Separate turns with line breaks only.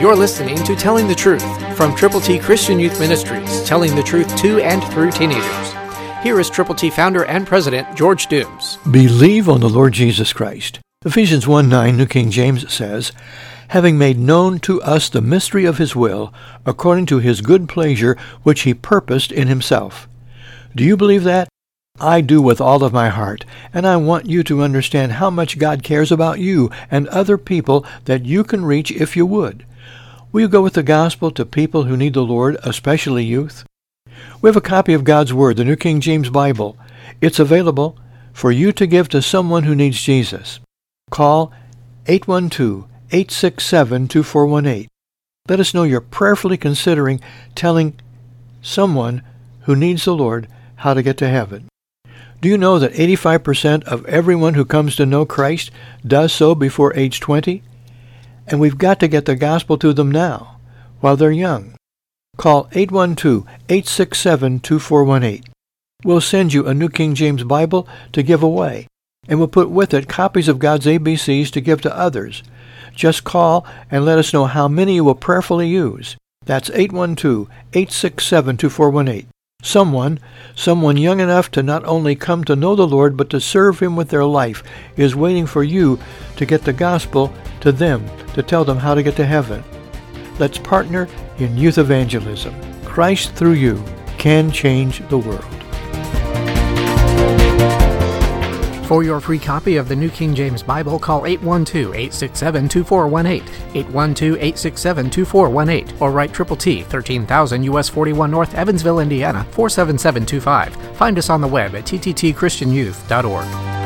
You're listening to Telling the Truth from Triple T Christian Youth Ministries, telling the truth to and through teenagers. Here is Triple T founder and president George Dooms.
Believe on the Lord Jesus Christ. Ephesians 1 9, New King James says, Having made known to us the mystery of his will, according to his good pleasure, which he purposed in himself. Do you believe that? I do with all of my heart, and I want you to understand how much God cares about you and other people that you can reach if you would. Will you go with the gospel to people who need the Lord, especially youth? We have a copy of God's Word, the New King James Bible. It's available for you to give to someone who needs Jesus. Call 812-867-2418. Let us know you're prayerfully considering telling someone who needs the Lord how to get to heaven. Do you know that 85% of everyone who comes to know Christ does so before age 20? And we've got to get the gospel to them now, while they're young. Call 812-867-2418. We'll send you a New King James Bible to give away, and we'll put with it copies of God's ABCs to give to others. Just call and let us know how many you will prayerfully use. That's 812-867-2418. Someone, someone young enough to not only come to know the Lord, but to serve Him with their life, is waiting for you to get the gospel to them, to tell them how to get to heaven. Let's partner in youth evangelism. Christ through you can change the world.
For your free copy of the New King James Bible, call 812-867-2418, 812-867-2418, or write Triple T, 13000 US 41 North, Evansville, Indiana, 47725. Find us on the web at tttchristianyouth.org.